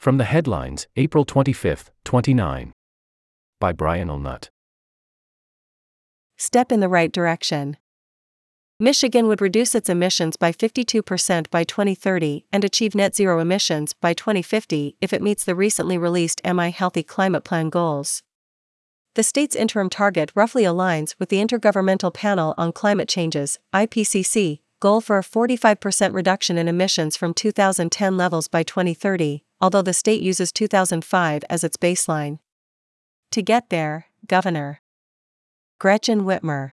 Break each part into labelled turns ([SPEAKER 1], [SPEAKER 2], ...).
[SPEAKER 1] From the headlines, April 25, 29. By Brian Allnutt.
[SPEAKER 2] Step in the right direction. Michigan would reduce its emissions by 52% by 2030 and achieve net zero emissions by 2050 if it meets the recently released MI Healthy Climate Plan goals. The state's interim target roughly aligns with the Intergovernmental Panel on Climate Change's IPCC goal for a 45% reduction in emissions from 2010 levels by 2030, although the state uses 2005 as its baseline. To get there, Governor Gretchen Whitmer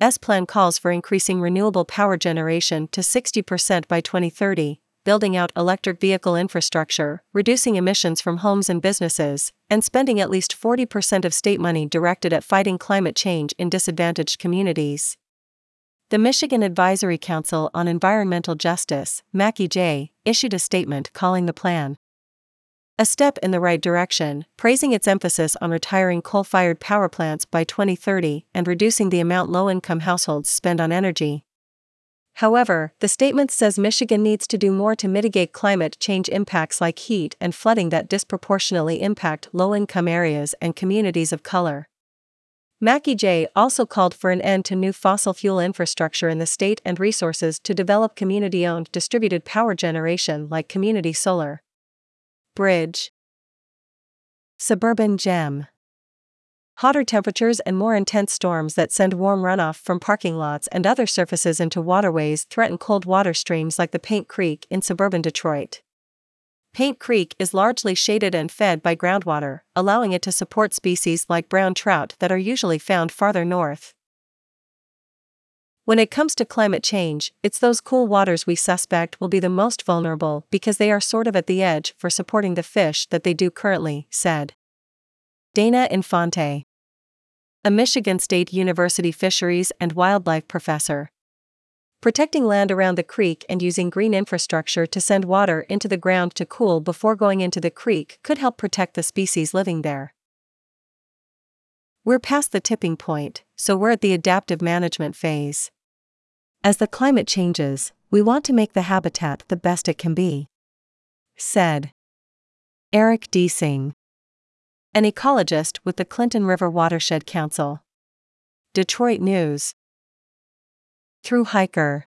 [SPEAKER 2] S plan calls for increasing renewable power generation to 60% by 2030, building out electric vehicle infrastructure, reducing emissions from homes and businesses, and spending at least 40% of state money directed at fighting climate change in disadvantaged communities. The Michigan Advisory Council on Environmental Justice, MACEJ, issued a statement calling the plan a step in the right direction, praising its emphasis on retiring coal fired power plants by 2030 and reducing the amount low income households spend on energy. However, the statement says Michigan needs to do more to mitigate climate change impacts like heat and flooding that disproportionately impact low income areas and communities of color. MACEJ also called for an end to new fossil fuel infrastructure in the state and resources to develop community owned distributed power generation like community solar. Bridge Suburban Gem Hotter temperatures and more intense storms that send warm runoff from parking lots and other surfaces into waterways threaten cold water streams like the Paint Creek in suburban Detroit. Paint Creek is largely shaded and fed by groundwater, allowing it to support species like brown trout that are usually found farther north. When it comes to climate change, it's those cool waters we suspect will be the most vulnerable because they are sort of at the edge for supporting the fish that they do currently, said Dana Infante, a Michigan State University fisheries and wildlife professor. Protecting land around the creek and using green infrastructure to send water into the ground to cool before going into the creek could help protect the species living there. We're past the tipping point, so we're at the adaptive management phase. As the climate changes, we want to make the habitat the best it can be. Said Eric Diesing, an ecologist with the Clinton River Watershed Council. Detroit News through hiker.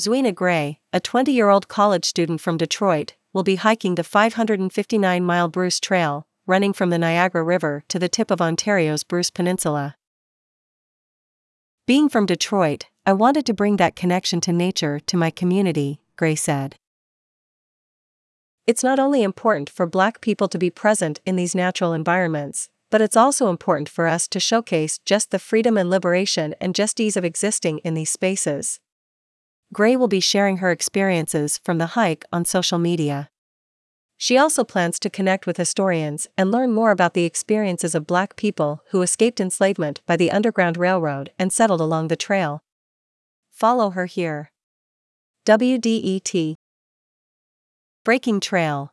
[SPEAKER 2] Zwina Gray, a 20 year old college student from Detroit, will be hiking the 559 mile Bruce Trail, running from the Niagara River to the tip of Ontario's Bruce Peninsula. Being from Detroit, I wanted to bring that connection to nature to my community, Gray said. It's not only important for Black people to be present in these natural environments, but it's also important for us to showcase just the freedom and liberation and just ease of existing in these spaces. Gray will be sharing her experiences from the hike on social media. She also plans to connect with historians and learn more about the experiences of Black people who escaped enslavement by the Underground Railroad and settled along the trail. Follow her here. WDET Breaking Trail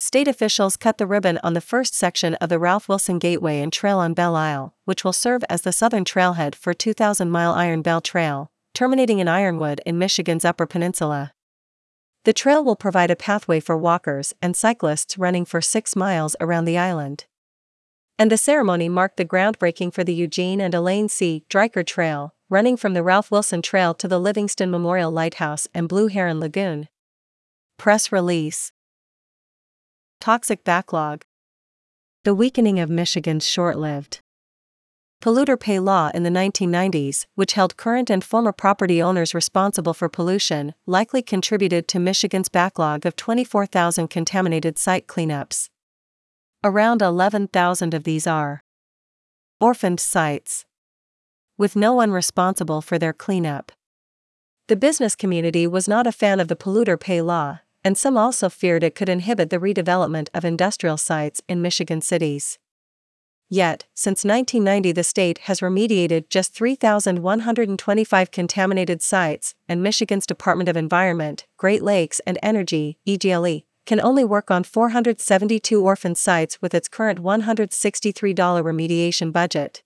[SPEAKER 2] State officials cut the ribbon on the first section of the Ralph Wilson Gateway and Trail on Belle Isle, which will serve as the southern trailhead for 2,000 mile Iron Belle Trail, terminating in Ironwood in Michigan's Upper Peninsula. The trail will provide a pathway for walkers and cyclists running for six miles around the island. And the ceremony marked the groundbreaking for the Eugene and Elaine C. Driker Trail, running from the Ralph Wilson Trail to the Livingston Memorial Lighthouse and Blue Heron Lagoon. Press release Toxic backlog. The weakening of Michigan's short lived polluter pay law in the 1990s, which held current and former property owners responsible for pollution, likely contributed to Michigan's backlog of 24,000 contaminated site cleanups. Around 11,000 of these are orphaned sites, with no one responsible for their cleanup. The business community was not a fan of the polluter pay law, and some also feared it could inhibit the redevelopment of industrial sites in Michigan cities. Yet, since 1990, the state has remediated just 3,125 contaminated sites, and Michigan's Department of Environment, Great Lakes and Energy, EGLE, can only work on 472 orphan sites with its current $163 remediation budget.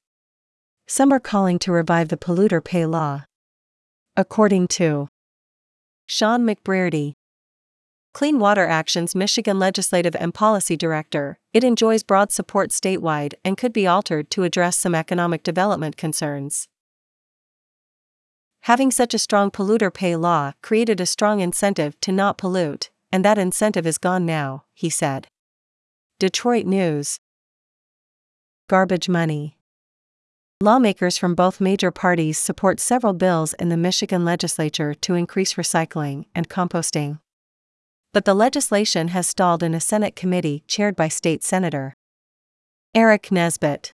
[SPEAKER 2] Some are calling to revive the polluter pay law. According to Sean McBrearty, Clean Water Action's Michigan Legislative and Policy Director, it enjoys broad support statewide and could be altered to address some economic development concerns. Having such a strong polluter pay law created a strong incentive to not pollute, and that incentive is gone now, he said. Detroit News Garbage Money Lawmakers from both major parties support several bills in the Michigan legislature to increase recycling and composting. But the legislation has stalled in a Senate committee chaired by State Senator Aric Nesbitt,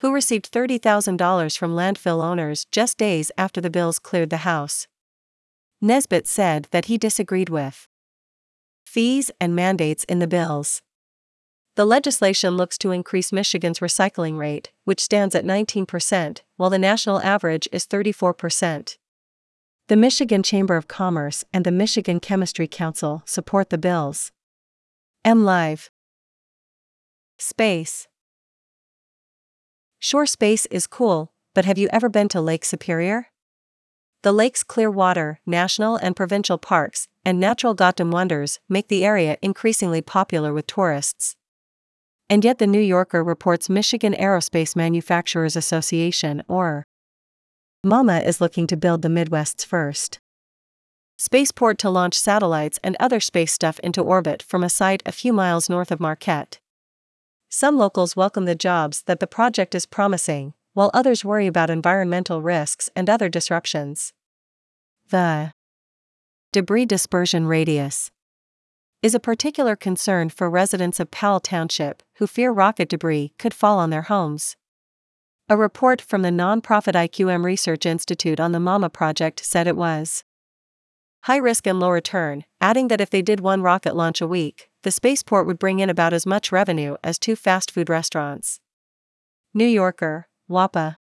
[SPEAKER 2] who received $30,000 from landfill owners just days after the bills cleared the House. Nesbitt said that he disagreed with fees and mandates in the bills. The legislation looks to increase Michigan's recycling rate, which stands at 19%, while the national average is 34%. The Michigan Chamber of Commerce and the Michigan Chemistry Council support the bills. M Live Space Shore space is cool, but have you ever been to Lake Superior? The lake's clear water, national and provincial parks, and natural Gotham wonders make the area increasingly popular with tourists. And yet, the New Yorker reports Michigan Aerospace Manufacturers Association, or MAMA, is looking to build the Midwest's first spaceport to launch satellites and other space stuff into orbit from a site a few miles north of Marquette. Some locals welcome the jobs that the project is promising, while others worry about environmental risks and other disruptions. The debris dispersion radius is a particular concern for residents of Powell Township who fear rocket debris could fall on their homes. A report from the nonprofit IQM Research Institute on the MAMA project said it was high risk and low return, adding that if they did one rocket launch a week, the spaceport would bring in about as much revenue as two fast food restaurants. New Yorker, WAPA